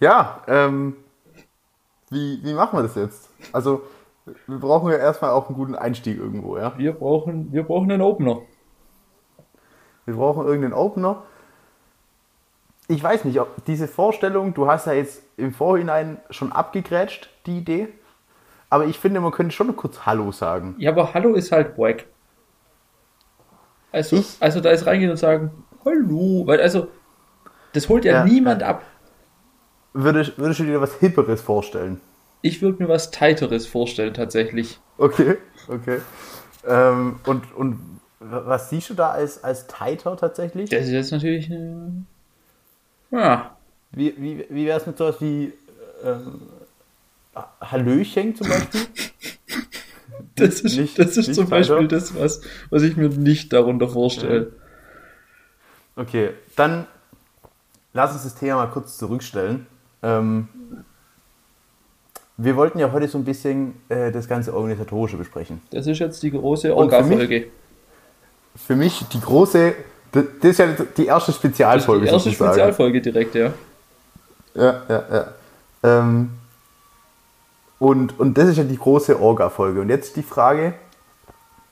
Ja, ähm, wie, wie machen wir das jetzt? Also, wir brauchen ja erstmal auch einen guten Einstieg irgendwo, ja? Wir brauchen, wir brauchen einen Opener. Wir brauchen irgendeinen Opener. Ich weiß nicht, ob diese Vorstellung, du hast ja jetzt im Vorhinein schon abgegrätscht, die Idee. Aber ich finde, man könnte schon kurz Hallo sagen. Ja, aber Hallo ist halt wack. Also, Ich- also da ist reingehen und sagen, Hallo, weil also, das holt ja, Ja, niemand ab. Würdest, würdest du dir was Hipperes vorstellen? Ich würde mir was Teiteres vorstellen, tatsächlich. Okay, okay. Ähm, und, und was siehst du da als, als Tighter tatsächlich? Das ist jetzt natürlich. Äh, ja, Wie, wie, wie wäre es mit sowas wie ähm, Hallöchen zum Beispiel? das ist, Nicht- das ist zum Beispiel Teiter? das, was, was ich mir nicht darunter vorstelle. Okay, dann lass uns das Thema mal kurz zurückstellen. Ähm, wir wollten ja heute so ein bisschen äh, das ganze Organisatorische besprechen. Das ist jetzt die große Und für mich- Orga-Folge. Für mich die große, das das ist ja die erste Spezialfolge Die erste sozusagen. Spezialfolge direkt, ja. Ja, ja, ja. Ähm, und, und das ist ja die große Orga-Folge. Und jetzt die Frage,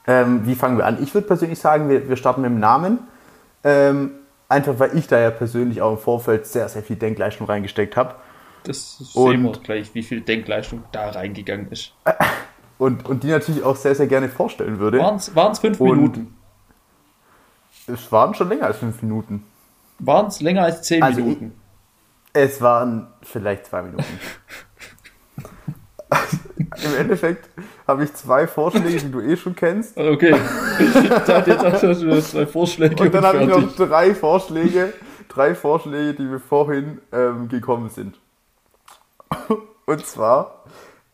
ähm, wie fangen wir an? Ich würde persönlich sagen, wir, wir starten mit dem Namen. Ähm, einfach weil ich da ja persönlich auch im Vorfeld sehr, sehr viel Denkleistung reingesteckt habe. Das sehen wir gleich, wie viel Denkleistung da reingegangen ist. Und, und die natürlich auch sehr, sehr gerne vorstellen würde. Waren es fünf Und- Minuten? Es waren schon länger als fünf Minuten. Waren es länger als zehn Also Minuten? Es waren vielleicht zwei Minuten. Im Endeffekt habe ich zwei Vorschläge, die du eh schon kennst. Okay. Ich dachte jetzt dass du zwei Vorschläge Und dann habe ich noch drei Vorschläge, drei Vorschläge, die mir vorhin ähm, gekommen sind. Und zwar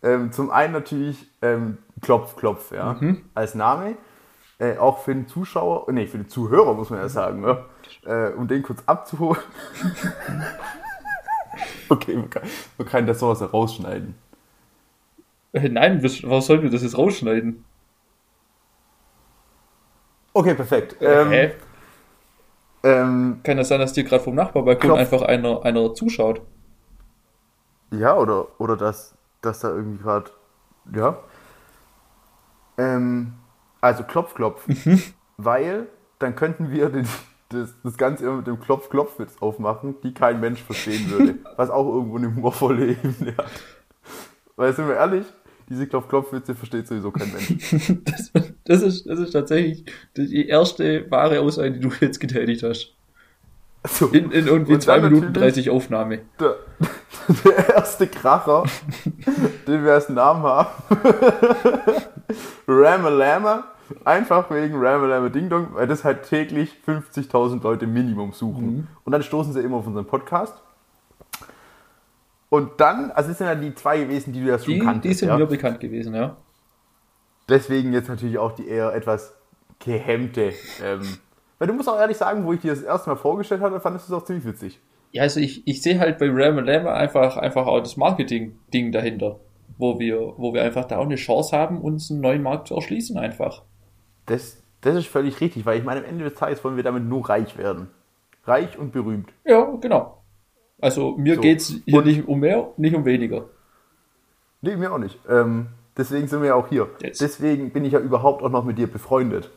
ähm, zum einen natürlich ähm, Klopf, Klopf, ja, als Name. Äh, auch für den Zuschauer, nee, für den Zuhörer muss man ja sagen, ne? äh, um den kurz abzuholen. okay, man kann, man kann das sowas rausschneiden. Äh, Nein, was, sollen wir das jetzt rausschneiden? Okay, perfekt. Ähm, Hä? ähm, Kann das sein, dass dir gerade vom Nachbarbalkon Klopf. einfach einer, einer zuschaut? Ja, oder, oder dass, dass da irgendwie gerade. Ja. Ähm, also Klopf, Klopf. Weil dann könnten wir den, das, das Ganze immer mit dem Klopf-Klopf-Witz aufmachen, die kein Mensch verstehen würde. was auch irgendwo eine humorvolle Ebene hat. Weil, sind wir ehrlich, diese Klopf-Klopf-Witze versteht sowieso kein Mensch. Das, das, ist, das ist tatsächlich die erste wahre Aussage, die du jetzt getätigt hast. So, In, in irgendwie Und 2 dann Minuten natürlich- 30 Aufnahme. der, der erste Kracher, den wir als Namen haben. Ramalama. Einfach wegen Ramalama Ding Dong, weil das halt täglich 50.000 Leute Minimum suchen. Und dann stoßen sie immer auf unseren Podcast. Und dann, also das sind ja die zwei gewesen, die du ja schon Die, kanntest. die sind ja? mir bekannt gewesen, ja. Deswegen jetzt natürlich auch die eher etwas gehemmte. Ähm, weil du musst auch ehrlich sagen, wo ich dir das erste Mal vorgestellt hatte, fandest du es auch ziemlich witzig. Ja, also ich, ich sehe halt bei Ram Lama einfach, einfach auch das Marketing-Ding dahinter. Wo wir, wo wir einfach da auch eine Chance haben, uns einen neuen Markt zu erschließen einfach. Das, das ist völlig richtig, weil ich meine, am Ende des Tages wollen wir damit nur reich werden. Reich und berühmt. Ja, genau. Also mir So. geht's hier Und- nicht um mehr, nicht um weniger. Nee, mir auch nicht. Ähm, deswegen sind wir ja auch hier. Jetzt. Deswegen bin ich ja überhaupt auch noch mit dir befreundet.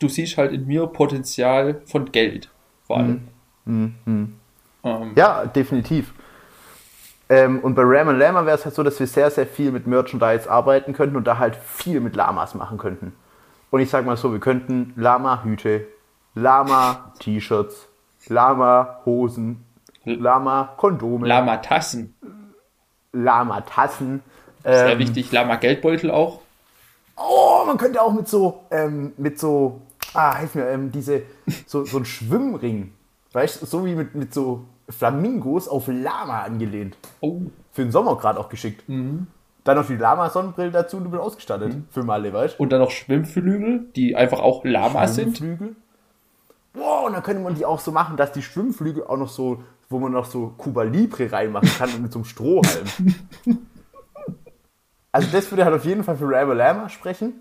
Du siehst halt in mir Potenzial von Geld. Vor allem. Mhm. Ähm, Ja, definitiv. Ähm, und bei Ram Lama wäre es halt so, dass wir sehr, sehr viel mit Merchandise arbeiten könnten und da halt viel mit Lamas machen könnten. Und ich sag mal so, wir könnten Lama-Hüte, Lama-T-Shirts, Lama-Hosen, Lama-Kondome, Lama-Tassen. Lama-Tassen. Sehr ähm, wichtig. Lama-Geldbeutel auch. Oh, man könnte auch mit so, ähm, mit so, ah, hilf mir, ähm, diese, so, so ein Schwimmring. Weißt du, so wie mit, mit so Flamingos auf Lama angelehnt. Oh, Für den Sommer gerade auch geschickt. Dann noch die Lama-Sonnenbrille dazu und du bist ausgestattet. Für Malle, weißt du? und dann noch Schwimmflügel, die einfach auch Lamas sind. Schwimmflügel. Wow, und dann könnte man die auch so machen, dass die Schwimmflügel auch noch so, wo man noch so Cuba Libre reinmachen kann und mit so einem Strohhalm. also das würde halt auf jeden Fall für Rabba Lama sprechen.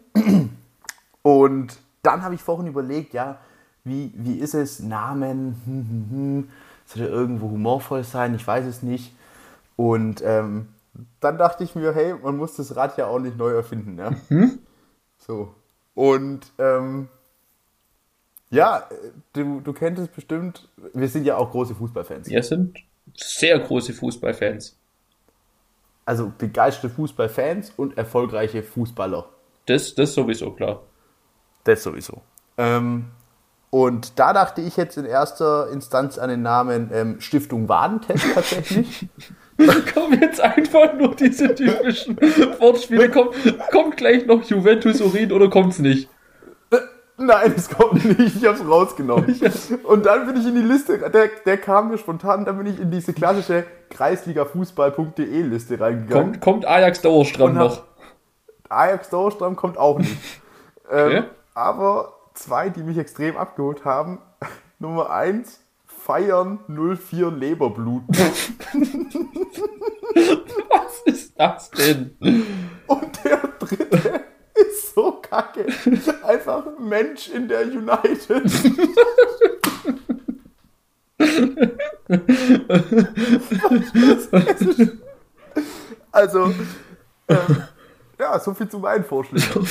Und dann habe ich vorhin überlegt, ja, wie, wie ist es, Namen, hm, hm, hm. sollte irgendwo humorvoll sein, ich weiß es nicht. Und ähm, dann dachte ich mir, hey, man muss das Rad ja auch nicht neu erfinden, ja. Mhm. So. Und ähm, ja, du, du kennst es bestimmt, wir sind ja auch große Fußballfans. Wir sind sehr große Fußballfans. Also begeisterte Fußballfans und erfolgreiche Fußballer. Das, das sowieso, klar. Das sowieso. Ähm, und da dachte ich jetzt in erster Instanz an den Namen ähm, Stiftung Warentest tatsächlich. Da kommen jetzt einfach nur diese typischen Wortspiele. Kommt, kommt gleich noch Juventus Urin oder kommt's nicht? Nein, es kommt nicht, ich hab's rausgenommen. Und dann bin ich in die Liste, der, der kam mir spontan, dann bin ich in diese klassische kreisligafußball.de Liste reingegangen. Kommt, kommt Ajax Dauerstramm hab- noch? Ajax Dauerstramm kommt auch nicht. Okay. ähm, aber zwei, die mich extrem abgeholt haben. Nummer eins, Feiern 04 Leberblut. Was ist das denn? Und der dritte so kacke. Einfach Mensch in der United. also, ähm, ja, so viel zu meinen Vorschlägen.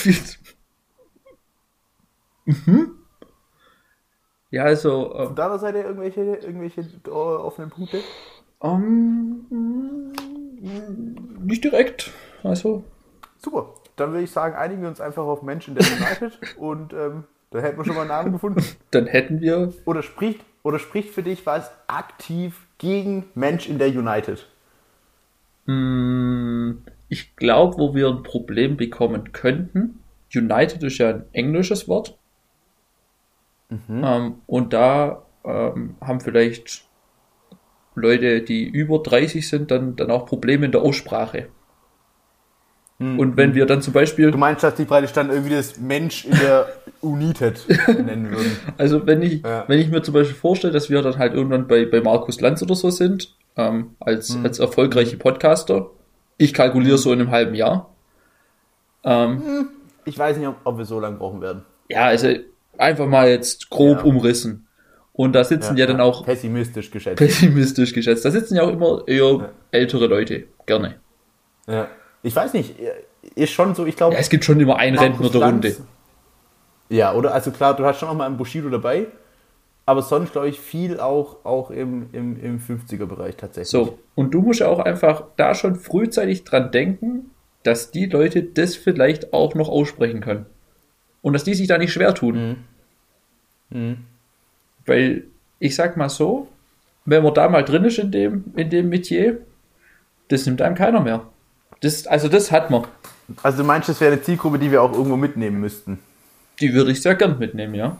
mhm. Ja, also, ähm, Von deiner Seite irgendwelche, irgendwelche äh, offenen Punkte? ähm, nicht direkt. Also, Super. Dann würde ich sagen, einigen wir uns einfach auf Mensch in der United und ähm, da hätten wir schon mal einen Namen gefunden. dann hätten wir Oder spricht, oder spricht für dich was aktiv gegen Mensch in der United? Mm, Ich glaube, wo wir ein Problem bekommen könnten, United ist ja ein englisches Wort. Ähm, und da ähm, haben vielleicht Leute, die über 30 sind, dann, dann auch Probleme in der Aussprache. Und wenn wir dann zum Beispiel, Du meinst, dass die praktisch dann irgendwie das Mensch in der United nennen würden? also wenn ich, Ja. wenn ich mir zum Beispiel vorstelle, dass wir dann halt irgendwann bei, bei Markus Lanz oder so sind, ähm, als, als erfolgreiche Podcaster, ich kalkuliere so in einem halben Jahr. Ähm, Ich weiß nicht, ob, ob wir so lange brauchen werden. Ja, also einfach mal jetzt grob Ja. umrissen. Und da sitzen ja, dann auch pessimistisch geschätzt. pessimistisch geschätzt. Da sitzen ja auch immer eher ältere Leute. Gerne. ja. Ich weiß nicht, ist schon so, ich glaube. Ja, es gibt schon immer einen Rentner der Runde. Ja, oder? Also klar, du hast schon noch mal einen Bushido dabei, aber sonst glaube ich viel auch, auch im, im, im 50er-Bereich tatsächlich. So. Und du musst ja auch einfach da schon frühzeitig dran denken, dass die Leute das vielleicht auch noch aussprechen können. Und dass die sich da nicht schwer tun. Weil, ich sag mal so, wenn man da mal drin ist in dem, in dem Metier, das nimmt einem keiner mehr. Das, also das hat man. Also du meinst, das wäre eine Zielgruppe, die wir auch irgendwo mitnehmen müssten? Die würde ich sehr gern mitnehmen, ja.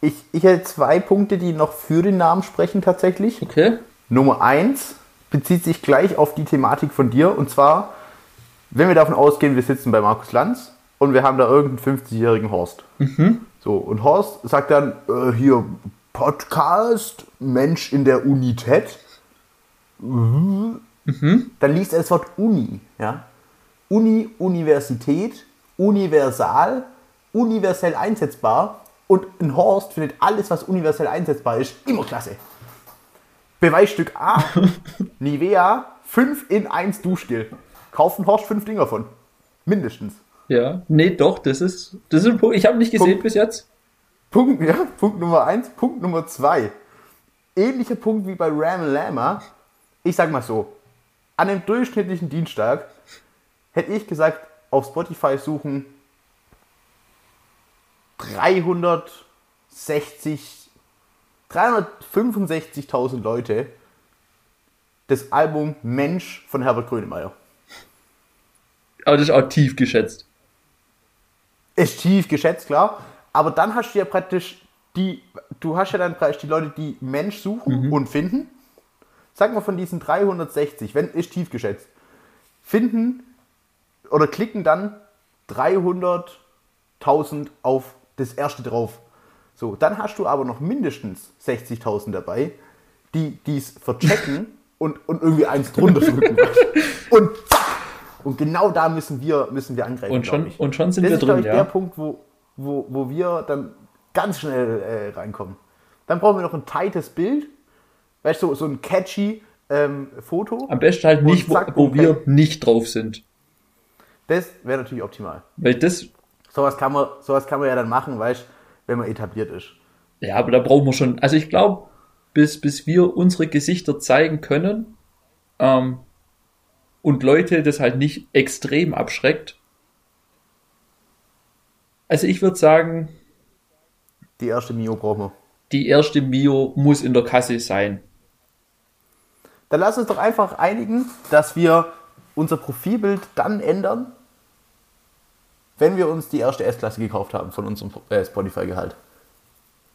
Ich, ich hätte zwei Punkte, die noch für den Namen sprechen tatsächlich. Okay. Nummer eins bezieht sich gleich auf die Thematik von dir. Und zwar, wenn wir davon ausgehen, wir sitzen bei Markus Lanz und wir haben da irgendeinen 50-jährigen Horst. So, und Horst sagt dann, äh, hier, Podcast, Mensch in der Unität. Mhm. Dann liest er das Wort Uni. Ja? Uni, Universität, universal, universell einsetzbar. Und ein Horst findet alles, was universell einsetzbar ist, immer klasse. Beweisstück A, Nivea, 5 in 1 Duschgel. Kaufen Horst 5 Dinger von. Mindestens. Ja. Nee, doch, das ist, das ist ein Punkt. Ich habe nicht gesehen Punkt. bis jetzt. Punkt, ja, Punkt Nummer 1. Punkt Nummer 2. Ähnlicher Punkt wie bei Ram Lama. Ich sag mal so, an einem durchschnittlichen Dienstag hätte ich gesagt, auf Spotify suchen 360, 365.000 Leute das Album Mensch von Herbert Grönemeyer. Aber das ist auch tief geschätzt. ist tief geschätzt, klar. Aber dann hast du ja praktisch die, du hast ja dann praktisch die Leute, die Mensch suchen und finden. Sag mal von diesen 360, wenn ist tief geschätzt, finden oder klicken dann 300.000 auf das erste drauf. So, dann hast du aber noch mindestens 60.000 dabei, die dies verchecken und, und irgendwie eins drunter drücken. und zack! Und genau da müssen wir, müssen wir angreifen. Und schon, und schon sind Das wir ist, drin, ich, der ja. Punkt, wo, wo, wo wir dann ganz schnell äh, reinkommen. Dann brauchen wir noch ein tightes Bild. Weißt du, so, so ein catchy ähm, Foto. Am besten halt nicht, wo, zack, wo boom, wir nicht drauf sind. Das wäre natürlich optimal. Weil das, Sowas kann man, sowas kann man ja dann machen, weißt wenn man etabliert ist. ja, aber da brauchen wir schon, also ich glaube, bis, bis wir unsere Gesichter zeigen können ähm, und Leute das halt nicht extrem abschreckt. Also ich würde sagen, Die erste Mio brauchen wir. die erste Mio muss in der Kasse sein. Dann lass uns doch einfach einigen, dass wir unser Profilbild dann ändern, wenn wir uns die erste S-Klasse gekauft haben von unserem äh, Spotify-Gehalt.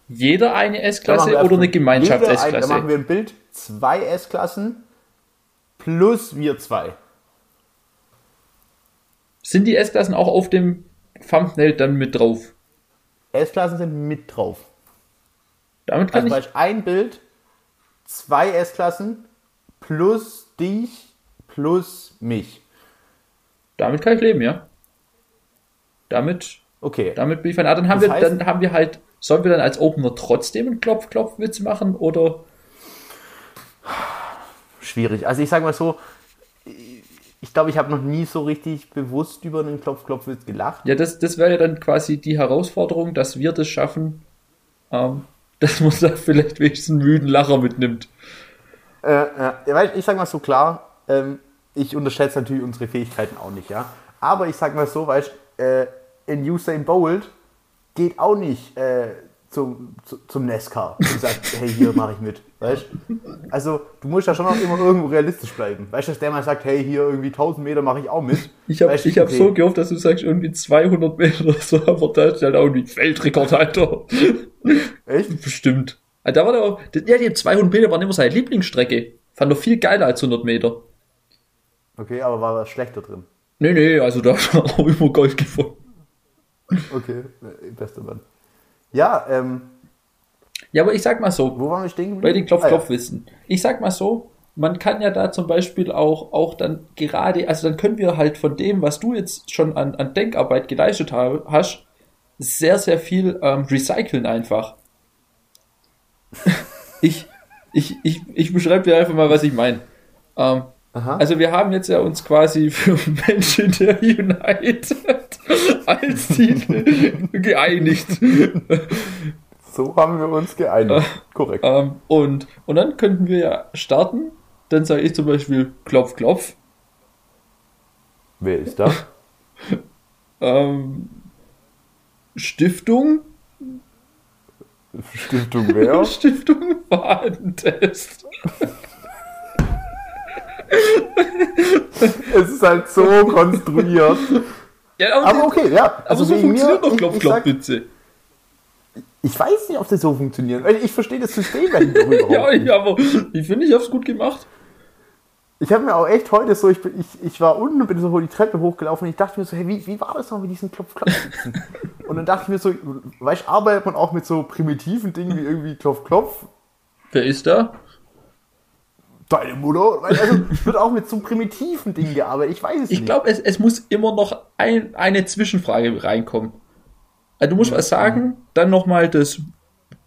Jeder eine S-Klasse oder eine jeder ein- Da machen Gemeinschafts-S-Klasse? wir ein Bild, zwei S-Klassen plus wir zwei. Sind die S-Klassen auch auf dem Thumbnail dann mit drauf? S-Klassen sind mit drauf. Damit kann Also ich, ein Bild, zwei S-Klassen plus dich plus mich. damit kann ich leben, ja. Damit, Okay. damit bin ich fein. Ah, dann haben Das wir, heißt- dann haben wir halt, sollen wir dann als Opener trotzdem einen Klopf-Klopf-Witz machen oder? Schwierig. Also ich sage mal so, ich glaube, ich habe noch nie so richtig bewusst über einen Klopf-Klopf-Witz gelacht. Ja, das, das wäre ja dann quasi die Herausforderung, dass wir das schaffen, ähm, dass man da vielleicht wenigstens einen müden Lacher mitnimmt. Äh, äh, ich sage mal so klar, ähm, ich unterschätze natürlich unsere Fähigkeiten auch nicht, ja. Aber ich sage mal so, weißt äh, in Usain Bolt geht auch nicht äh, zum, zu, zum Nescar und sagt, hey, hier mache ich mit, weißt Also du musst ja schon auch immer irgendwo realistisch bleiben. Weißt du, dass der mal sagt, hey, hier irgendwie 1000 Meter mache ich auch mit. Ich habe ich hab okay. so gehofft, dass du sagst, irgendwie 200 Meter oder so, aber da ist halt auch irgendwie Weltrekord, Alter. Echt? Bestimmt. Ah, Da war der auch, ja, die 200 Meter waren immer seine Lieblingsstrecke. Fand er viel geiler als 100 Meter. Okay, aber war was schlechter drin. Nee, nee, also da hat er auch immer Gold gefunden. Okay, äh, bester Mann. Ja, ähm, Ja, aber ich sag mal so, wo waren wir stehen geblieben? bei den Ah, ja. Klopf-Klopf-Wissen. Ich sag mal so, man kann ja da zum Beispiel auch, auch dann gerade, also dann können wir halt von dem, was du jetzt schon an, an Denkarbeit geleistet ha- hast, sehr, sehr viel ähm, recyceln einfach. Ich, ich, ich, ich beschreibe dir einfach mal, was ich meine. Ähm, also wir haben jetzt ja uns quasi für Menschen der United als Titel geeinigt. So haben wir uns geeinigt. Korrekt. Ähm, und, und dann könnten wir ja starten. Dann sage ich zum Beispiel Klopf, Klopf. Wer ist da? Ähm, Stiftung. Stiftung wer? Stiftung Warentest. es ist halt so konstruiert. Ja, Aber okay, ja. aber so funktioniert mir, doch Klopf, ich, ich, ich weiß nicht, ob das so funktioniert. Ich verstehe das System dahinter überhaupt Ja, nicht. ja, aber ich finde, ich hab's gut gemacht. Ich habe mir auch echt heute so, ich, ich, ich war unten und bin so die Treppe hochgelaufen und ich dachte mir so, hey, wie, wie war das noch mit diesen Klopf-Klopf-Witzen? und dann dachte ich mir so, weißt arbeitet man auch mit so primitiven Dingen wie irgendwie Klopf-Klopf? Wer ist da? Deine Mutter? Also wird auch mit so primitiven Dingen gearbeitet. Ich weiß es Ich nicht. glaube, es, es muss immer noch ein, eine Zwischenfrage reinkommen. Also du musst was sagen, dann nochmal das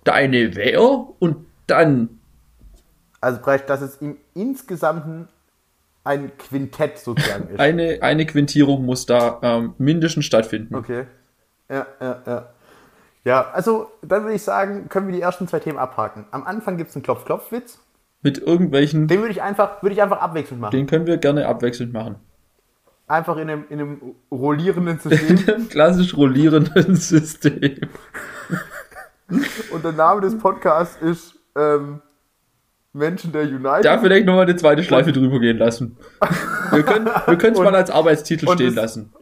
deine wer und dann Also Brecht, dass es im Insgesamten ein Quintett sozusagen ist. eine, eine Quintierung muss da ähm, mindestens stattfinden. Okay. Ja, ja, ja. Ja, also dann würde ich sagen, können wir die ersten zwei Themen abhaken. Am Anfang gibt es einen Klopf-Klopf-Witz. Mit irgendwelchen, Den würde ich einfach, würde ich einfach abwechselnd machen. den können wir gerne abwechselnd machen. Einfach in einem, in einem rollierenden System. Klassisch rollierenden System. Und der Name des Podcasts ist ähm, Menschen der United. Da vielleicht nochmal eine zweite Schleife drüber gehen lassen. Wir können es mal als Arbeitstitel stehen das- lassen.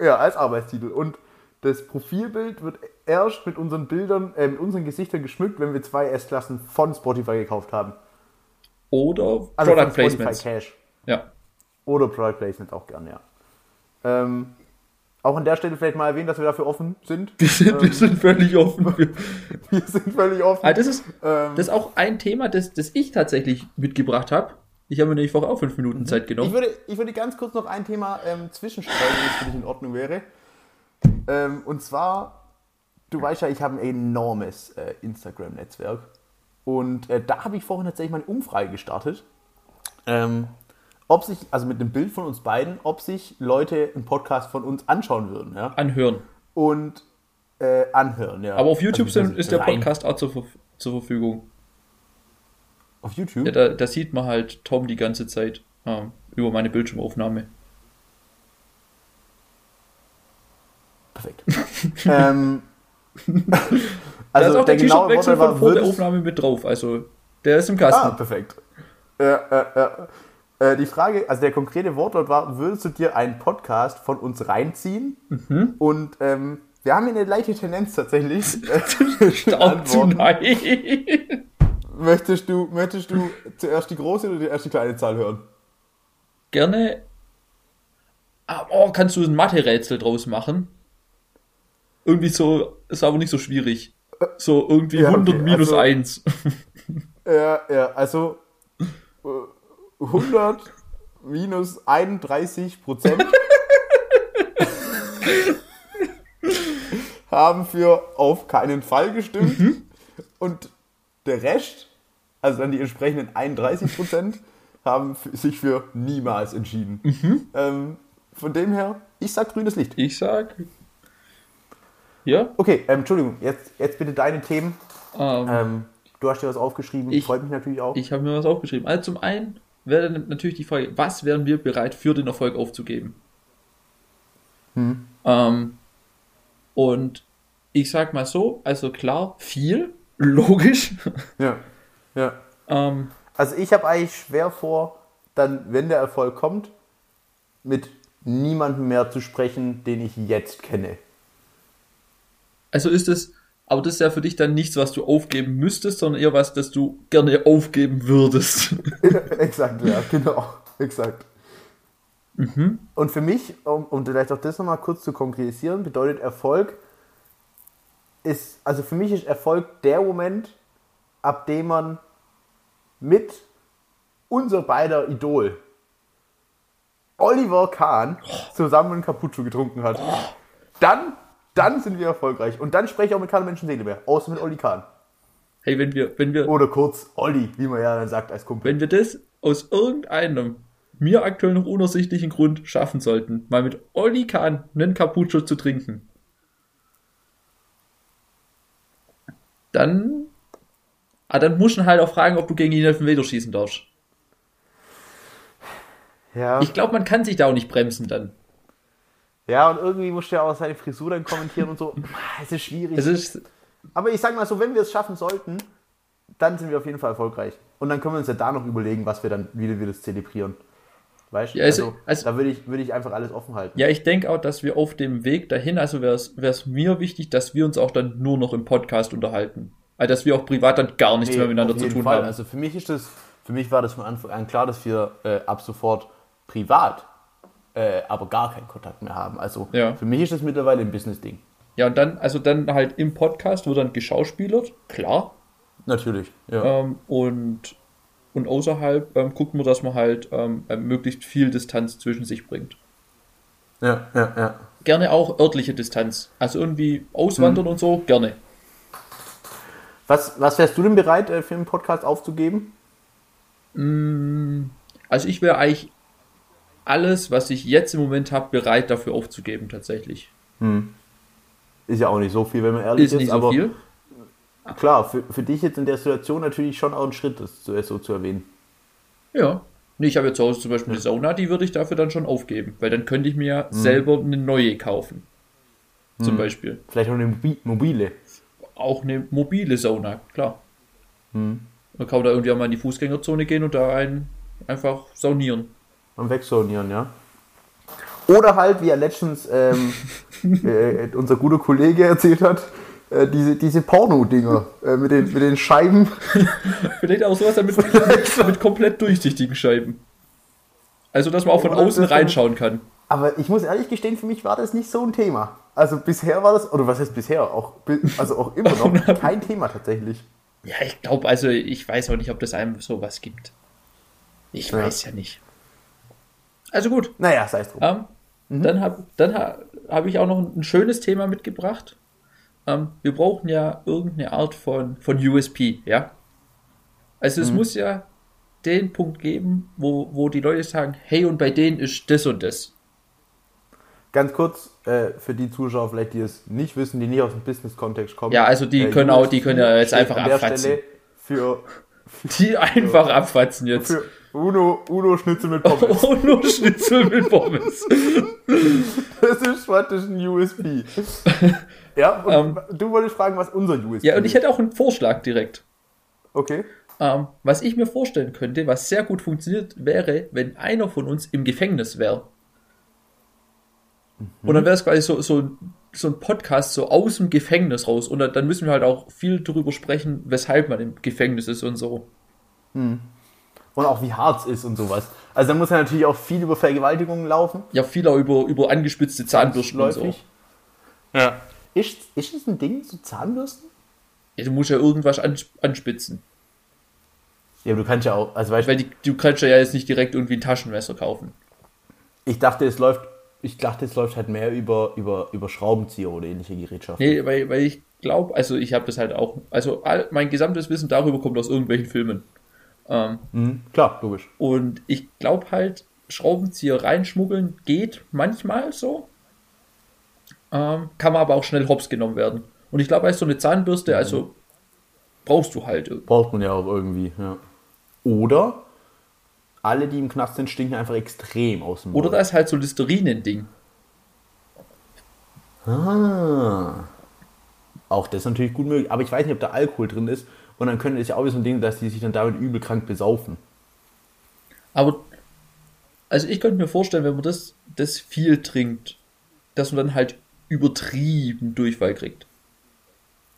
Ja, als Arbeitstitel. Und das Profilbild wird erst mit unseren Bildern, äh, mit unseren Gesichtern geschmückt, wenn wir zwei S-Klassen von Spotify gekauft haben. Oder Also Product. Cash. Ja. Oder Product Placement auch gerne, ja. Ähm, auch an der Stelle vielleicht mal erwähnen, dass wir dafür offen sind. Wir sind, wir sind völlig offen. Wir, Wir sind völlig offen. ah, das, ist, Ähm, das ist auch ein Thema, das, das ich tatsächlich mitgebracht habe. Ich habe mir nämlich vorher auch fünf Minuten Zeit ich, genommen. würde, ich würde ganz kurz noch ein Thema ähm, zwischenstreuen, wenn es für dich in Ordnung wäre. Ähm, und zwar du weißt ja, ich habe ein enormes äh, Instagram-Netzwerk. Und äh, da habe ich vorhin tatsächlich mal eine Umfrage gestartet. Ähm, ob sich, also mit einem Bild von uns beiden, ob sich Leute einen Podcast von uns anschauen würden. Ja? Anhören. Und äh, anhören, ja. Aber auf YouTube Also, sind, ist der rein- Podcast auch zur, zur Verfügung. Auf YouTube? Ja, da, da sieht man halt Tom die ganze Zeit ähm, über meine Bildschirmaufnahme. Perfekt. ähm, da ist also auch der, der genaue T-Shirt-Wechsel von vor der Aufnahme mit drauf. Also, der ist im Ah, Kasten. perfekt. Ja, ja, ja. Äh, die Frage, also der konkrete Wortlaut war, würdest du dir einen Podcast von uns reinziehen? Mhm. Und ähm, wir haben hier eine leichte Tendenz tatsächlich. Auch zu nein. möchtest, du, möchtest du zuerst die große oder die erste kleine Zahl hören? Gerne. Ah, Oh, kannst du ein Mathe-Rätsel draus machen? Irgendwie so, ist aber nicht so schwierig. So irgendwie Ja, okay, 100 minus also- 1. Ja, ja, also äh, 100 minus 31 Prozent haben für auf keinen Fall gestimmt Mhm. und der Rest, also dann die entsprechenden 31 Prozent, haben sich für niemals entschieden. Mhm. Ähm, von dem her, ich sag grünes Licht. Ich sag. Ja? Okay, ähm, Entschuldigung, jetzt, jetzt bitte deine Themen. Ähm, Ähm, du hast dir was aufgeschrieben, Ich- freut mich natürlich auch. Ich habe mir was aufgeschrieben. Also zum einen wäre dann natürlich die Frage, was wären wir bereit für den Erfolg aufzugeben? Hm. Ähm, und ich sag mal so, also klar, viel, logisch. Ja, ja. ähm, Also ich habe eigentlich schwer vor, dann, wenn der Erfolg kommt, mit niemandem mehr zu sprechen, den ich jetzt kenne. also ist es, aber das ist ja für dich dann nichts, was du aufgeben müsstest, sondern eher was, das du gerne aufgeben würdest. exakt, ja, genau. Exakt. Und für mich, um, um vielleicht auch das nochmal kurz zu konkretisieren, bedeutet Erfolg ist, also für mich ist Erfolg der Moment, ab dem man mit unser beider Idol Oliver Kahn zusammen einen Cappuccino getrunken hat. Dann, dann sind wir erfolgreich. Und dann spreche ich auch mit keiner Menschenseele mehr, außer mit Olli Kahn. hey, wenn wir, wenn wir, Oder kurz Olli, wie man ja dann sagt als Kumpel. wenn wir das aus irgendeinem mir aktuell noch unersichtlichen Grund schaffen sollten, mal mit Olli Kahn einen Cappuccino zu trinken, dann, ah, dann musst du halt auch fragen, ob du gegen ihn auf den Meter schießen darfst. Ja. Ich glaube, man kann sich da auch nicht bremsen dann. Ja, und irgendwie musst du ja auch seine Frisur dann kommentieren und so. Es ist schwierig. Es ist, Aber ich sag mal so, wenn wir es schaffen sollten, dann sind wir auf jeden Fall erfolgreich. Und dann können wir uns ja da noch überlegen, was wir dann, wie wir das zelebrieren. Weißt du? Ja, also- also, also- da würde ich, würde ich einfach alles offen halten. ja, ich denke auch, dass wir auf dem Weg dahin, also wäre es mir wichtig, dass wir uns auch dann nur noch im Podcast unterhalten. Also, dass wir auch privat dann gar nichts mehr miteinander zu tun Fall. haben. Also für mich ist das, für mich war das von Anfang an klar, dass wir äh, ab sofort privat äh, aber gar keinen Kontakt mehr haben. Also Ja. für mich ist das mittlerweile ein Business-Ding. Ja, und dann, also dann halt im Podcast wird dann geschauspielert, klar. Natürlich. Ja. Ähm, und, und außerhalb ähm, guckt man, dass man halt ähm, äh, möglichst viel Distanz zwischen sich bringt. ja, ja, ja. Gerne auch örtliche Distanz. Also irgendwie auswandern und so, gerne. Was, was wärst du denn bereit, äh, für einen Podcast aufzugeben? Also ich wäre eigentlich alles, was ich jetzt im Moment habe, bereit dafür aufzugeben, tatsächlich. Ist ja auch nicht so viel, wenn man ehrlich Ist ist. nicht so aber viel. klar, für, für dich jetzt in der Situation natürlich schon auch ein Schritt, das so zu erwähnen. Ja. Nee, ich habe jetzt zu Hause zum Beispiel eine Sauna, die würde ich dafür dann schon aufgeben, weil dann könnte ich mir ja Mhm. selber eine neue kaufen. Zum Beispiel. Vielleicht auch eine Mobi- mobile. Auch eine mobile Sauna, klar. Mhm. Man kann da irgendwie auch mal in die Fußgängerzone gehen und da ein, einfach saunieren. Am Wegsaunieren, ja. Oder halt, wie er letztens ähm, äh, unser guter Kollege erzählt hat, äh, diese, diese Porno-Dinger äh, mit, den, mit den Scheiben. Vielleicht auch sowas mit, mit komplett durchsichtigen Scheiben. Also, dass man auch von außen reinschauen kann. Aber ich muss ehrlich gestehen, für mich war das nicht so ein Thema. Also bisher war das, oder was heißt bisher? Auch, also auch immer noch kein Thema tatsächlich. Ja, ich glaube, also ich weiß auch nicht, ob das einem sowas gibt. Ich Ja. weiß ja nicht. Also gut, Naja, sei es drum. ähm, dann habe dann ha, hab ich auch noch ein schönes Thema mitgebracht. ähm, wir brauchen ja irgendeine Art von, von USP, ja. Also es Mhm. muss ja den Punkt geben, wo, wo die Leute sagen, hey, und bei denen ist das und das. Ganz kurz, äh, für die Zuschauer vielleicht, die es nicht wissen, die nicht aus dem Business-Kontext kommen. Ja, also die Äh, können auch- USP die können ja jetzt einfach abfatzen. Stelle Für, Die einfach abfatzen jetzt. für Uno, Uno Schnitzel mit Pommes. Nur Schnitzel mit Pommes. Das ist praktisch ein USP. Ja, und du wolltest fragen, was unser USP Ähm. Ja, und ich ist. hätte auch einen Vorschlag direkt. Okay. Ähm, was ich mir vorstellen könnte, was sehr gut funktioniert, wäre, wenn einer von uns im Gefängnis wäre. Und dann wäre es quasi so, so, ein- so ein Podcast so aus dem Gefängnis raus. Und dann, müssen wir halt auch viel darüber sprechen, weshalb man im Gefängnis ist und so. Und auch wie hart es ist und sowas. Also da muss ja natürlich auch viel über Vergewaltigungen laufen. Ja, viel auch über, über angespitzte Zahnbürsten und so. Ja. Ist, ist das ein Ding, so Zahnbürsten? Ja, du musst ja irgendwas ans anspitzen. Ja, aber du kannst ja auch, also weißt Weil die, du kannst ja jetzt nicht direkt irgendwie ein Taschenmesser kaufen. ich dachte, es läuft, ich dachte, es läuft halt mehr über, über, über Schraubenzieher oder ähnliche Gerätschaften. Nee, weil, weil ich glaube, also ich habe das halt auch, also all, mein gesamtes Wissen darüber kommt aus irgendwelchen Filmen. Ähm, Mhm, klar, logisch. und ich glaube halt, Schraubenzieher reinschmuggeln geht manchmal so. Ähm, kann man aber auch schnell hops genommen werden. Und ich glaube, als so eine Zahnbürste, also brauchst du halt. irgendwie. Braucht man ja auch irgendwie, ja. Oder alle, die im Knast sind, stinken einfach extrem aus dem Oder Maul. da ist halt so Listerinen-Ding. Ah. Auch das ist natürlich gut möglich. Aber ich weiß nicht, ob da Alkohol drin ist. Und dann könnte es ja auch so ein Ding, dass die sich dann damit übel krank besaufen. Aber, also ich könnte mir vorstellen, wenn man das, das viel trinkt, dass man dann halt übertrieben Durchfall kriegt.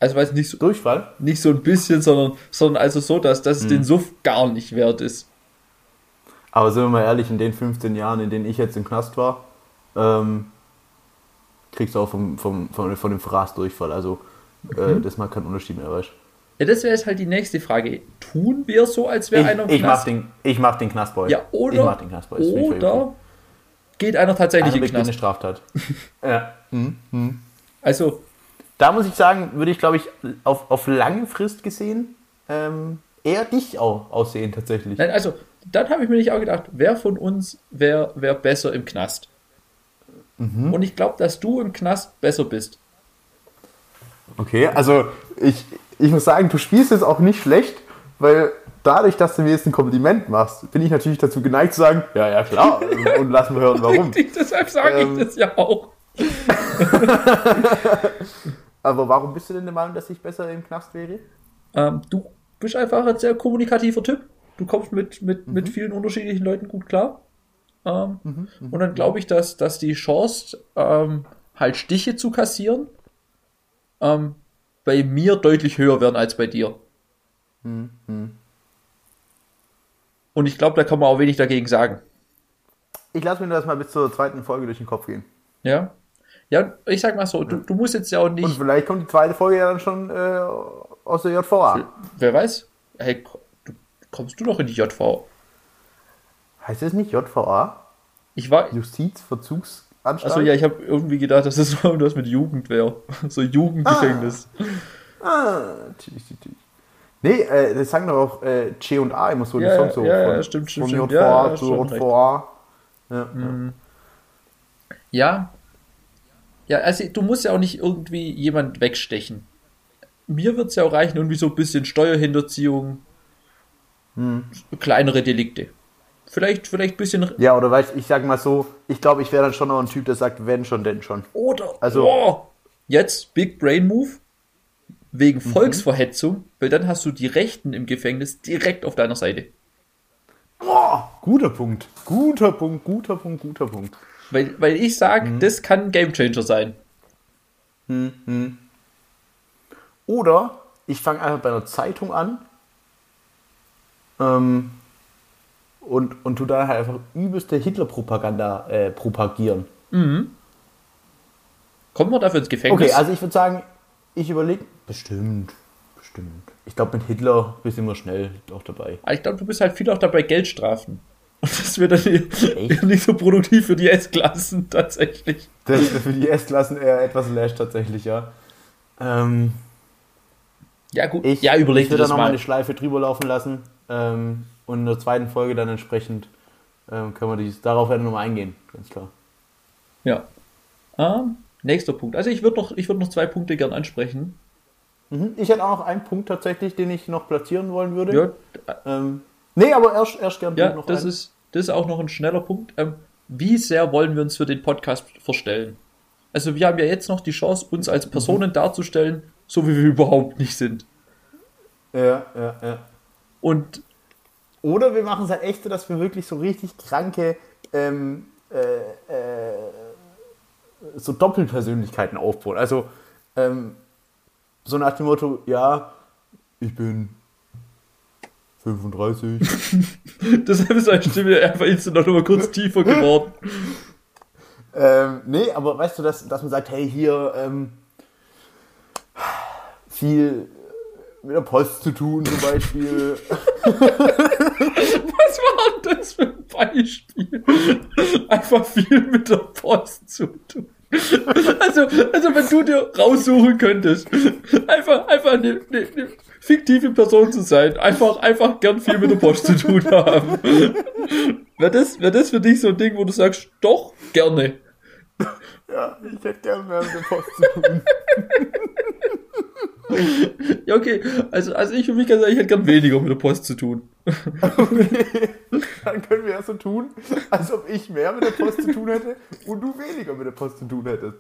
Also weiß nicht so, Durchfall? nicht so ein bisschen, sondern, sondern also so, dass, dass es den Suff gar nicht wert ist. Aber sind wir mal ehrlich, in den 15 Jahren, in denen ich jetzt im Knast war, ähm, kriegst du auch vom, vom, von, von dem Fraß Durchfall. Also äh, das macht keinen Unterschied mehr, weißt Ja, das wäre jetzt halt die nächste Frage. Tun wir so, als wäre einer ich, im ich, mach Knast? den, ich mach den Knastboy. Ja, ich oder, mach den Knastboy. ich oder geht einer tatsächlich Einer in den begeht eine Knast? Straftat. ja. Also, Da muss ich sagen, würde ich, glaube ich, auf, auf lange Frist gesehen ähm, eher dich auch aussehen tatsächlich. nein, also, dann habe ich mir nicht auch gedacht, wer von uns wäre wär besser im Knast? Mhm. Und ich glaube, dass du im Knast besser bist. Okay, also ich, ich muss sagen, du spielst es auch nicht schlecht, weil dadurch, dass du mir jetzt ein Kompliment machst, bin ich natürlich dazu geneigt zu sagen, ja, ja, klar, und lass mal hören, warum. Deshalb sage Ähm. ich das ja auch. Aber warum bist du denn der Meinung, dass ich besser im Knast wäre? Ähm, du bist einfach ein sehr kommunikativer Typ. Du kommst mit, mit, Mhm. mit vielen unterschiedlichen Leuten gut klar. Ähm, und dann glaube ich, dass, dass die Chance, ähm, halt Stiche zu kassieren, ähm, bei mir deutlich höher werden als bei dir. Mhm. Und ich glaube, da kann man auch wenig dagegen sagen. Ich lasse mir das mal bis zur zweiten Folge durch den Kopf gehen. Ja. Ja, ich sag mal so, du, du musst jetzt ja auch Und nicht, vielleicht kommt die zweite Folge ja dann schon äh, aus der JVA. wer weiß, hey, kommst du doch in die JV? Heißt das nicht JVA? Ich war, Justizvollzugsanstalt? also ja, ich habe irgendwie gedacht, dass es so irgendwas mit Jugend wäre. So Jugendgefängnis. Ah, natürlich, natürlich. Nee, äh, das sagen doch auch äh, C und A immer so, Ja, die Songs so. ja, ja, von, stimmt, stimmt, Von. JVA Ja, ja, zu. JVA. Ja, Ja. Ja, also du musst ja auch nicht irgendwie jemand wegstechen. Mir wird es ja auch reichen, irgendwie so ein bisschen Steuerhinterziehung, Hm. kleinere Delikte. Vielleicht, vielleicht ein bisschen. ja, oder weißt ich sag mal so, ich glaube, ich wäre dann schon noch ein Typ, der sagt, wenn schon, denn schon. Oder. Also- oh, jetzt Big Brain Move wegen Mhm. Volksverhetzung, weil dann hast du die Rechten im Gefängnis direkt auf deiner Seite. Boah, guter Punkt. Guter Punkt, guter Punkt, guter Punkt. Weil, weil ich sage, Mhm. das kann ein Gamechanger sein. Oder ich fange einfach bei einer Zeitung an ähm, und, und tu dann halt einfach übelste Hitler-Propaganda äh, propagieren. Kommen wir dafür ins Gefängnis? Okay, also ich würde sagen, ich überlege. Bestimmt, bestimmt. Ich glaube, mit Hitler bist du immer schnell auch dabei. Aber ich glaube, du bist halt viel auch dabei Geldstrafen. Und das wird dann nicht so produktiv für die S-Klassen tatsächlich. Das ist für die S-Klassen eher etwas lash tatsächlich, ja. Ähm, Ja, gut. ich ja, überleg ich würde da nochmal mal. eine Schleife drüber laufen lassen. Ähm, und in der zweiten Folge dann entsprechend ähm, können wir dies, darauf werden wir nochmal eingehen, ganz klar. Ja. Ähm, nächster Punkt. Also ich würde noch, ich würd noch zwei Punkte gern ansprechen. Mhm. Ich hätte auch noch einen Punkt tatsächlich, den ich noch platzieren wollen würde. Ja, Ähm, nee, aber erst, erst gern ja noch das, einen. ist, das ist auch noch ein schneller Punkt. Ähm, wie sehr wollen wir uns für den Podcast verstellen? Also wir haben ja jetzt noch die Chance, uns als Personen darzustellen, so wie wir überhaupt nicht sind. Ja, ja, ja. Und Oder wir machen es halt echt so, dass wir wirklich so richtig kranke ähm, äh, äh, so Doppelpersönlichkeiten aufbauen. Also ähm, so nach dem Motto, ja, ich bin 35. deshalb ist seine Stimme einfach instant noch mal kurz tiefer geworden. ähm, nee, aber weißt du, dass, dass man sagt, hey, hier ähm, viel mit der Post zu tun zum Beispiel. Was war denn das für ein Beispiel? Einfach viel mit der Post zu tun. Also, also wenn du dir raussuchen könntest, einfach, einfach eine, eine, eine fiktive Person zu sein, einfach, einfach gern viel mit der Post zu tun haben. Wäre das, wär das für dich so ein Ding, wo du sagst, doch, gerne. ja, ich hätte gerne mehr mit der Post zu tun. Ja, okay. Also, also ich für mich kann sagen, ich hätte gern weniger mit der Post zu tun. Okay, dann können wir ja so tun, als ob ich mehr mit der Post zu tun hätte und du weniger mit der Post zu tun hättest.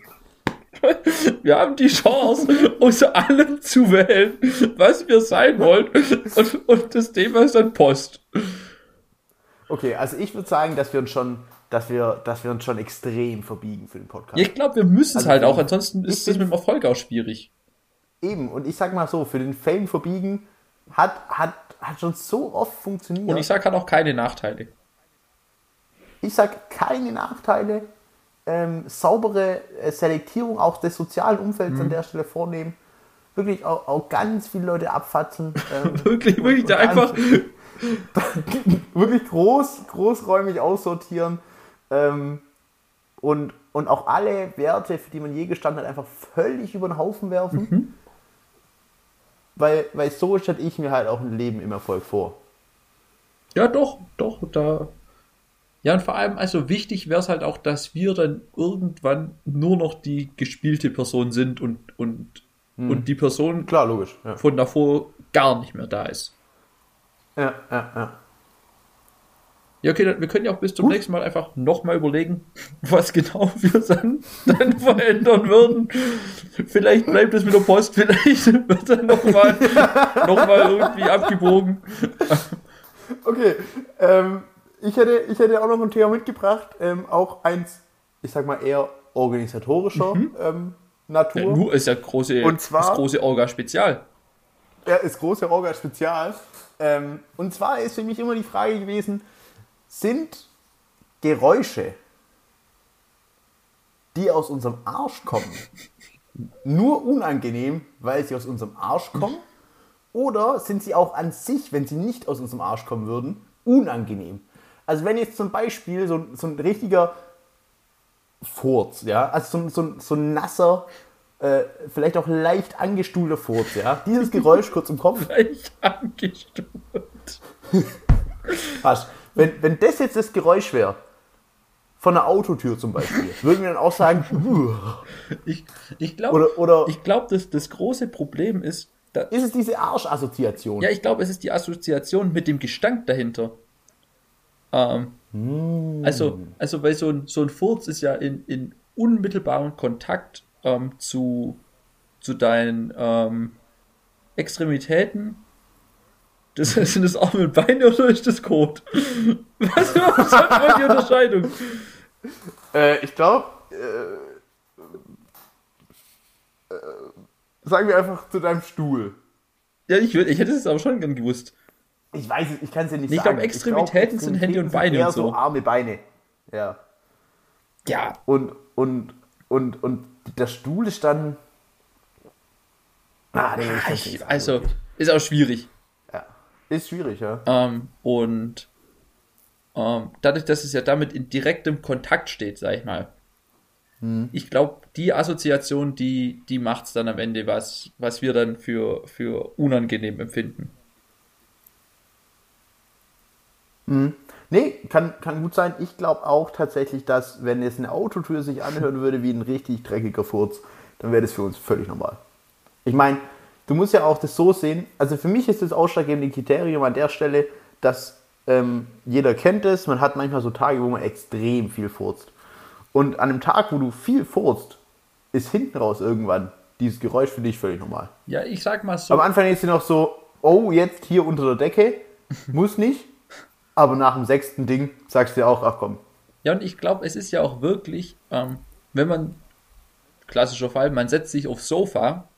Wir haben die Chance, aus allem zu wählen, was wir sein wollen. Und, und das Thema ist dann Post. Okay, also ich würde sagen, dass wir uns schon, dass wir, dass wir uns schon extrem verbiegen für den Podcast. Ja, ich glaube, wir müssen es Also halt auch, ansonsten ist bin- mit dem Erfolg auch schwierig. Eben, und ich sag mal so, für den Fame verbiegen hat, hat, hat schon so oft funktioniert. Und ich sage halt auch keine Nachteile. Ich sag keine Nachteile, ähm, saubere äh, Selektierung auch des sozialen Umfelds Mhm. an der Stelle vornehmen. Wirklich auch, auch ganz viele Leute abfatzen. Ähm, Wirklich, wirklich, da und einfach. wirklich groß, großräumig aussortieren ähm, und, und auch alle Werte, für die man je gestanden hat, einfach völlig über den Haufen werfen. Mhm. Weil, weil so stelle ich mir halt auch ein Leben im Erfolg vor. Ja, doch, doch, da. Ja, und vor allem, also wichtig wäre es halt auch, dass wir dann irgendwann nur noch die gespielte Person sind und, und, und die Person Klar, logisch. Ja, von davor gar nicht mehr da ist. ja, ja. ja. Ja, okay, dann, wir können ja auch bis zum nächsten Mal einfach nochmal überlegen, was genau wir dann, dann verändern würden. Vielleicht bleibt es mit der Post, vielleicht wird dann nochmal noch mal irgendwie abgebogen. Okay, ähm, ich, hätte, ich hätte auch noch ein Thema mitgebracht, ähm, auch eins, ich sag mal, eher organisatorischer ähm, Natur. Ja, nur ist ja große, Und zwar- das große Orga-Spezial. Ja, ist große Orga Spezial. Ähm, und zwar ist für mich immer die Frage gewesen, sind Geräusche, die aus unserem Arsch kommen, nur unangenehm, weil sie aus unserem Arsch kommen? Oder sind sie auch an sich, wenn sie nicht aus unserem Arsch kommen würden, unangenehm? Also wenn jetzt zum Beispiel so, ein- so ein richtiger Furz, ja, also so, ein- so, so ein nasser, äh, vielleicht auch leicht angestuhlter Furz, ja, dieses Geräusch kurz im Kopf, Gleich angestuft. Fast. Wenn, wenn das jetzt das Geräusch wäre, von einer Autotür zum Beispiel, würden wir dann auch sagen. Ich, ich glaube, oder, oder ich glaub, dass das große Problem ist, da, ist es diese Arschassoziation? ja, ich glaube, es ist die Assoziation mit dem Gestank dahinter. Ähm, Also, also weil so ein, so ein Furz ist ja in, in unmittelbarem Kontakt ähm, zu, zu deinen ähm, Extremitäten. Das sind das Arme und Beine oder ist das Kot? Was was hat man die Unterscheidung? Äh, ich glaube, äh, äh, sagen wir einfach zu deinem Stuhl. Ja, ich, würd- ich hätte es aber schon gern gewusst. Ich weiß es, ich kann es dir nicht Ich sagen. glaub, Extremitäten sind Hände und Beine und so. so Arme, Beine. Ja. Ja, Und, und, und, und der Stuhl ist dann. Ah, nee, ich ich, also ist auch schwierig. Ist schwierig, ja. Ähm, und ähm, dadurch, dass es ja damit in direktem Kontakt steht, sag ich mal, ich glaube, die Assoziation, die, die macht es dann am Ende, was, was wir dann für, für unangenehm empfinden. Nee, kann, kann gut sein. Ich glaube auch tatsächlich, dass wenn jetzt eine Autotür sich anhören würde wie ein richtig dreckiger Furz, dann wäre das für uns völlig normal. Ich meine, du musst ja auch das so sehen, also für mich ist das ausschlaggebende Kriterium an der Stelle, dass ähm, jeder kennt es, man hat manchmal so Tage, wo man extrem viel furzt. Und an einem Tag, wo du viel furzt, ist hinten raus irgendwann dieses Geräusch für dich völlig normal. Ja, ich sag mal so. Am Anfang ist sie noch so, oh, jetzt hier unter der Decke, muss nicht. Aber nach dem sechsten Ding sagst du dir auch, ach komm. Ja, und ich glaube, es ist ja auch wirklich, ähm, wenn man, klassischer Fall, man setzt sich aufs Sofa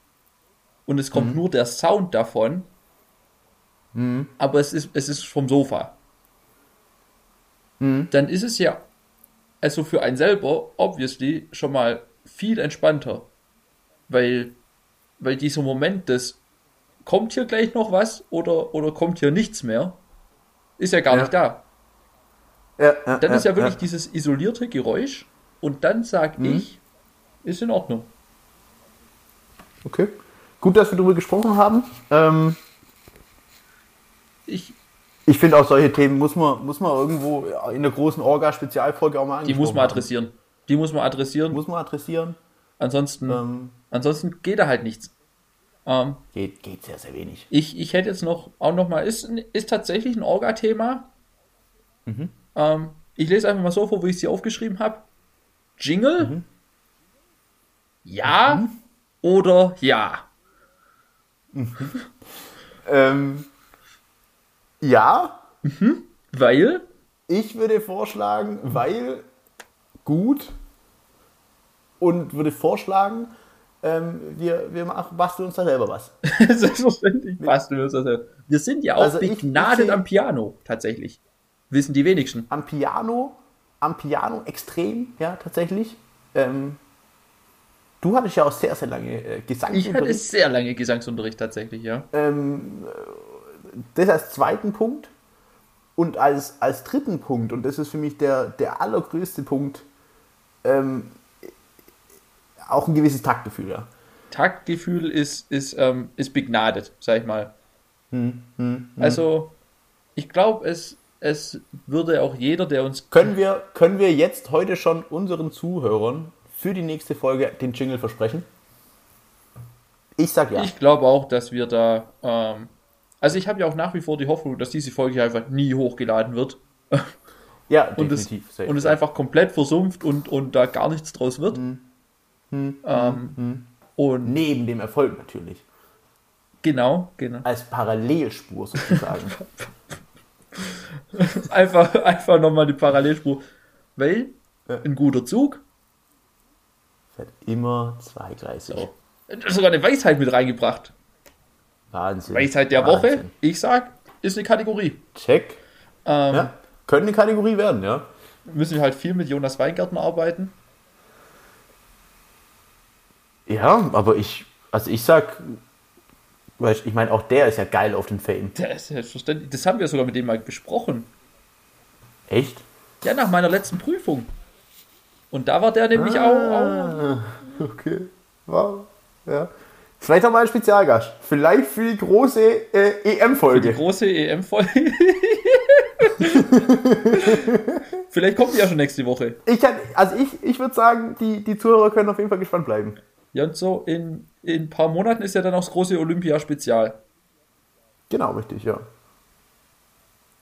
und es kommt nur der Sound davon, aber es ist, es ist vom Sofa. Dann ist es ja, also für einen selber, obviously, schon mal viel entspannter. Weil, weil dieser Moment des, kommt hier gleich noch was oder, oder kommt hier nichts mehr, ist ja gar Ja. nicht da. Ja, ja, Dann ist ja wirklich dieses isolierte Geräusch und dann sag Mhm. ich, ist in Ordnung. Okay. Gut, dass wir darüber gesprochen haben. Ähm, Ich, ich finde auch solche Themen muss man, muss man irgendwo in der großen Orga-Spezialfolge auch mal die muss man haben. adressieren. Die muss man adressieren. Muss man adressieren. Ansonsten, Ähm, ansonsten geht da halt nichts. Ähm, geht, geht sehr, sehr wenig. ich, ich hätte jetzt noch auch noch mal, ist, ist tatsächlich ein Orga-Thema. Mhm. Ähm, ich lese einfach mal so vor, wie ich sie aufgeschrieben habe. Jingle? Mhm. Ja oder ja? Ähm, ja, Weil ich würde vorschlagen, weil gut und würde vorschlagen, ähm, wir, wir machen, basteln uns da selber was. Selbstverständlich basteln wir uns das. Wir sind ja auch Also begnadet am Piano, tatsächlich. Wissen die wenigsten. Am Piano, am Piano extrem, ja, tatsächlich. Ähm, du hattest ja auch sehr, sehr lange äh, Ich hatte Gesangsunterricht. sehr lange Gesangsunterricht tatsächlich, ja. Ähm, äh, das als zweiten Punkt. Und als, als dritten Punkt, und das ist für mich der, der allergrößte Punkt, ähm, auch ein gewisses Taktgefühl, ja. Taktgefühl ist, ist, ähm, ist begnadet, sag ich mal. Hm, Also, ich glaube, es, es würde auch jeder, der uns. Können wir, können wir jetzt heute schon unseren Zuhörern für die nächste Folge den Jingle versprechen? Ich sag ja. Ich glaube auch, dass wir da. Ähm, also, ich habe ja auch nach wie vor die Hoffnung, dass diese Folge einfach nie hochgeladen wird ja, und es, definitiv. safe. und es einfach komplett versumpft und, und da gar nichts draus wird. Ähm, Und Neben dem Erfolg natürlich. genau, genau. Als Parallelspur sozusagen. Einfach, einfach nochmal die Parallelspur. Weil ein guter Zug, Fährt immer zweigleisig. so, sogar eine Weisheit mit reingebracht. Wahnsinn. Weisheit der Wahnsinn. Woche, ich sag, ist eine Kategorie. Check. Ähm, Ja. Könnte eine Kategorie werden, ja. Müssen wir halt viel mit Jonas Weingärtner arbeiten. Ja, aber ich, also ich sag, weißt, ich meine, auch der ist ja geil auf den Fame. Der ist selbstverständlich. Das haben wir sogar mit dem mal besprochen. Echt? Ja, nach meiner letzten Prüfung. Und da war der nämlich auch, auch. Ah, okay. Wow. Ja. Vielleicht auch mal ein Spezialgast. Vielleicht für die große äh, Die EM-Folge. große EM-Folge. Vielleicht kommt die ja schon nächste Woche. Ich kann, also ich, ich würde sagen, die, die Zuhörer können auf jeden Fall gespannt bleiben. Ja, und so in, in ein paar Monaten ist ja dann auch das große Olympia-Spezial. Genau, richtig, ja.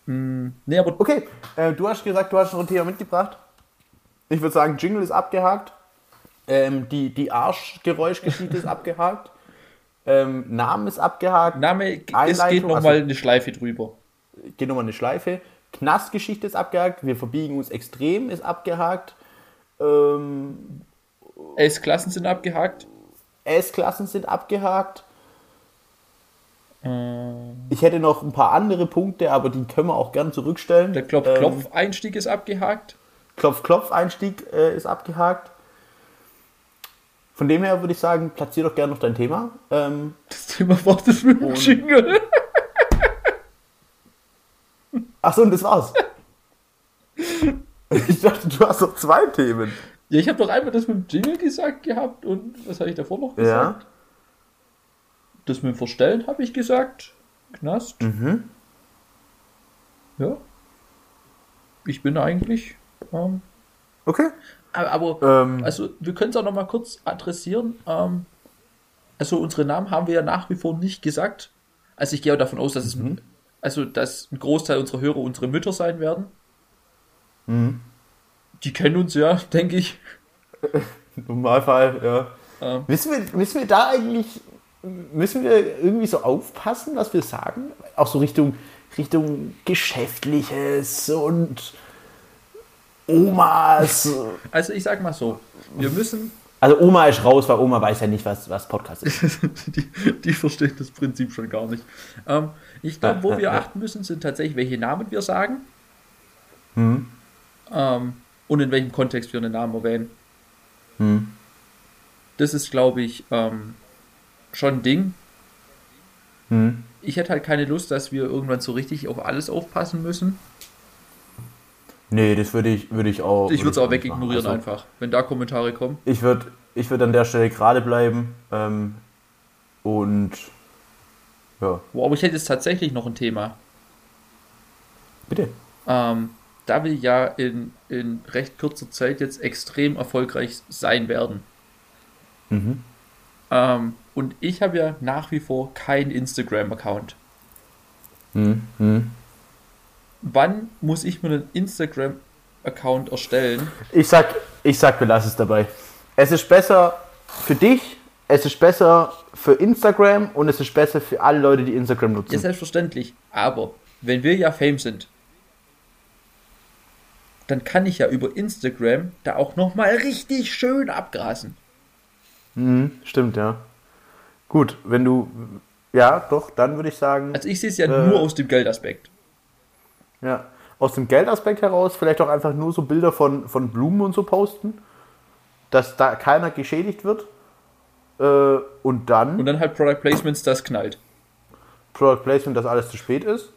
Nee, aber Okay, äh, du hast gesagt, du hast noch ein Thema mitgebracht. Ich würde sagen, Jingle ist abgehakt. Ähm, die die Arschgeräuschgeschichte ist abgehakt. Ähm, Namen ist abgehakt. Name, es geht nochmal also- eine Schleife drüber. Geht nochmal eine Schleife. Knastgeschichte ist abgehakt. Wir verbiegen uns extrem ist abgehakt. Ähm, S-Klassen sind abgehakt. S-Klassen sind abgehakt. Ähm, Ich hätte noch ein paar andere Punkte, aber die können wir auch gern zurückstellen. der Klopf-Klopf-Einstieg ist abgehakt. Klopf-Klopf-Einstieg äh, ist abgehakt. Von dem her würde ich sagen, platzier doch gerne noch dein Thema. Ähm, Das Thema wartet mit dem Jingle. Achso, und das war's. ich dachte, du hast noch zwei Themen. Ja, ich habe doch einmal das mit dem Jingle gesagt gehabt und was habe ich davor noch gesagt? Ja. Das mit dem Verstellen habe ich gesagt. Knast. Mhm. Ja. Ich bin eigentlich. Ähm, Okay. aber, Ähm, also wir können es auch noch mal kurz adressieren. Ähm, also unsere Namen haben wir ja nach wie vor nicht gesagt. Also ich gehe auch davon aus, dass es also dass ein Großteil unserer Hörer unsere Mütter sein werden. Mhm. Die kennen uns ja, denke ich. Normalfall, ja. Ähm. Müssen, wir, müssen wir da eigentlich, müssen wir irgendwie so aufpassen, was wir sagen? Auch so Richtung, Richtung Geschäftliches und Omas. Also ich sag mal so, wir müssen, Also Oma ist raus, weil Oma weiß ja nicht, was, was Podcast ist. die, die verstehen das Prinzip schon gar nicht. Ähm, ich glaube, wo wir achten müssen, sind tatsächlich, welche Namen wir sagen. Mhm. Ähm, und in welchem Kontext wir einen Namen erwähnen. Mhm. Das ist, glaube ich, ähm, schon ein Ding. Mhm. Ich hätte halt keine Lust, dass wir irgendwann so richtig auf alles aufpassen müssen. Nee, das würde ich, würde ich auch. Ich würde es auch wegignorieren Also, einfach, wenn da Kommentare kommen. Ich würde ich würd an der Stelle gerade bleiben. Ähm, und ja, Wow, aber ich hätte jetzt tatsächlich noch ein Thema. bitte. Ähm, da wir ja in, in recht kurzer Zeit jetzt extrem erfolgreich sein werden. Mhm. Ähm, und ich habe ja nach wie vor keinen Instagram-Account. Mhm. Wann muss ich mir einen Instagram-Account erstellen? Ich sag, ich sag, wir lassen es dabei. Es ist besser für dich, es ist besser für Instagram und es ist besser für alle Leute, die Instagram Ja, nutzen. selbstverständlich. Aber wenn wir ja Fame sind, dann kann ich ja über Instagram da auch nochmal richtig schön abgrasen. Mhm, stimmt, ja. Gut, wenn du, ja, doch, dann würde ich sagen, Also ich sehe es ja Äh. nur aus dem Geldaspekt. Ja, aus dem Geldaspekt heraus vielleicht auch einfach nur so Bilder von, von Blumen und so posten, dass da keiner geschädigt wird. Äh, und dann Und dann halt Product Placements, das knallt. Product Placement, dass alles zu spät ist.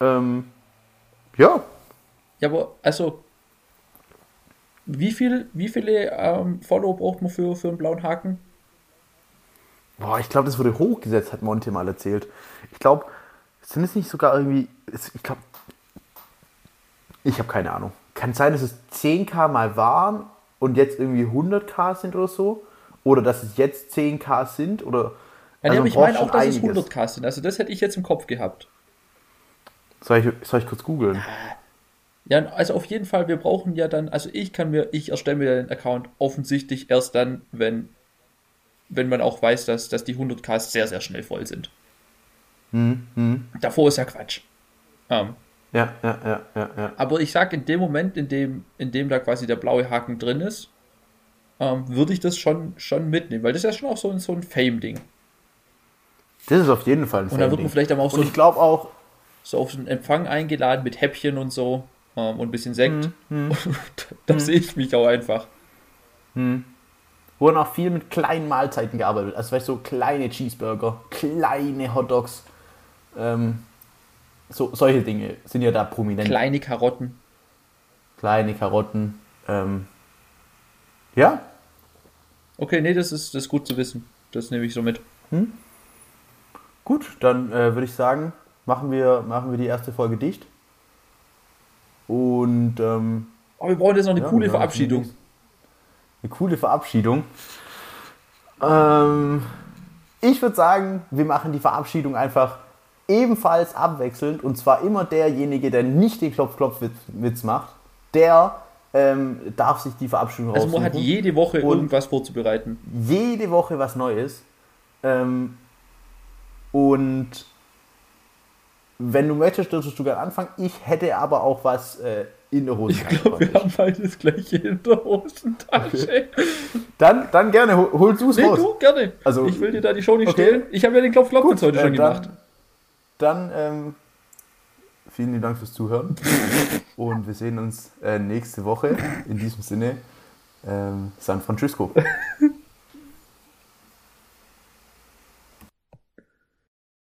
Ähm, ja, Ja, aber also, wie, viel, wie viele ähm, Follower braucht man für, für einen blauen Haken? Boah, ich glaube, das wurde hochgesetzt, hat Monte mal erzählt. Ich glaube, sind es nicht sogar irgendwie. Ich glaube. Ich habe keine Ahnung. Kann sein, dass es 10k mal waren und jetzt irgendwie 100k sind oder so. Oder dass es jetzt 10k sind oder. Ja, also nee, aber ich meine auch, dass schon es einiges. 100k sind. Also das hätte ich jetzt im Kopf gehabt. Soll ich, soll ich kurz googeln? Ja, also auf jeden Fall, wir brauchen ja dann, also ich kann mir, ich erstelle mir den Account offensichtlich erst dann, wenn, wenn man auch weiß, dass, dass die 100k sehr, sehr schnell voll sind. Hm, hm. Davor ist ja Quatsch. Ähm, Ja, ja, ja, ja, ja. aber ich sag, in dem Moment, in dem, in dem da quasi der blaue Haken drin ist, ähm, würde ich das schon, schon mitnehmen, weil das ist ja schon auch so ein, so ein Fame-Ding. Das ist auf jeden Fall ein Und dann wird man vielleicht aber auch so, ich glaube auch, so auf einen Empfang eingeladen mit Häppchen und so ähm, und ein bisschen Sekt. hm, da sehe ich mich auch einfach. wurden auch viel mit kleinen Mahlzeiten gearbeitet. Also weißt du, so kleine Cheeseburger, kleine Hotdogs, ähm, so, solche Dinge sind ja da prominent. Kleine Karotten. Kleine Karotten. Ähm, ja, Okay, nee, das ist, das ist gut zu wissen. Das nehme ich so mit. gut, dann äh, würde ich sagen, machen wir, machen wir die erste Folge dicht. Und ähm, Aber wir brauchen jetzt noch eine Ja, coole Verabschiedung. zumindest Eine coole Verabschiedung. Ähm, ich würde sagen, wir machen die Verabschiedung einfach ebenfalls abwechselnd. Und zwar immer derjenige, der nicht den Klopf-Klopf-Witz macht, der ähm, darf sich die Verabschiedung Also man raussuchen. hat jede Woche irgendwas vorzubereiten. jede Woche was Neues. Ähm, und wenn du möchtest, dürftest du gerne anfangen. Ich hätte aber auch was äh, in der Hose. Ich glaube, wir haben beide das gleiche in der Hosentasche. Dann, dann gerne, hol, holst du es Nee, raus. du, gerne. Also- ich will dir da die Show nicht Okay. stehlen. Ich habe ja den Klopf Klopf jetzt heute äh, schon dann, gemacht. Dann ähm, vielen lieben Dank fürs Zuhören und wir sehen uns äh, nächste Woche. In diesem Sinne, ähm, San Francisco.